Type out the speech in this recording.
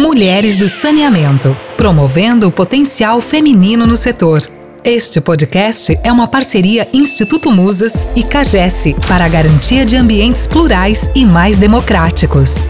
Mulheres do Saneamento, promovendo o potencial feminino no setor. Este podcast é uma parceria Instituto Musas e CAGES para a garantia de ambientes plurais e mais democráticos.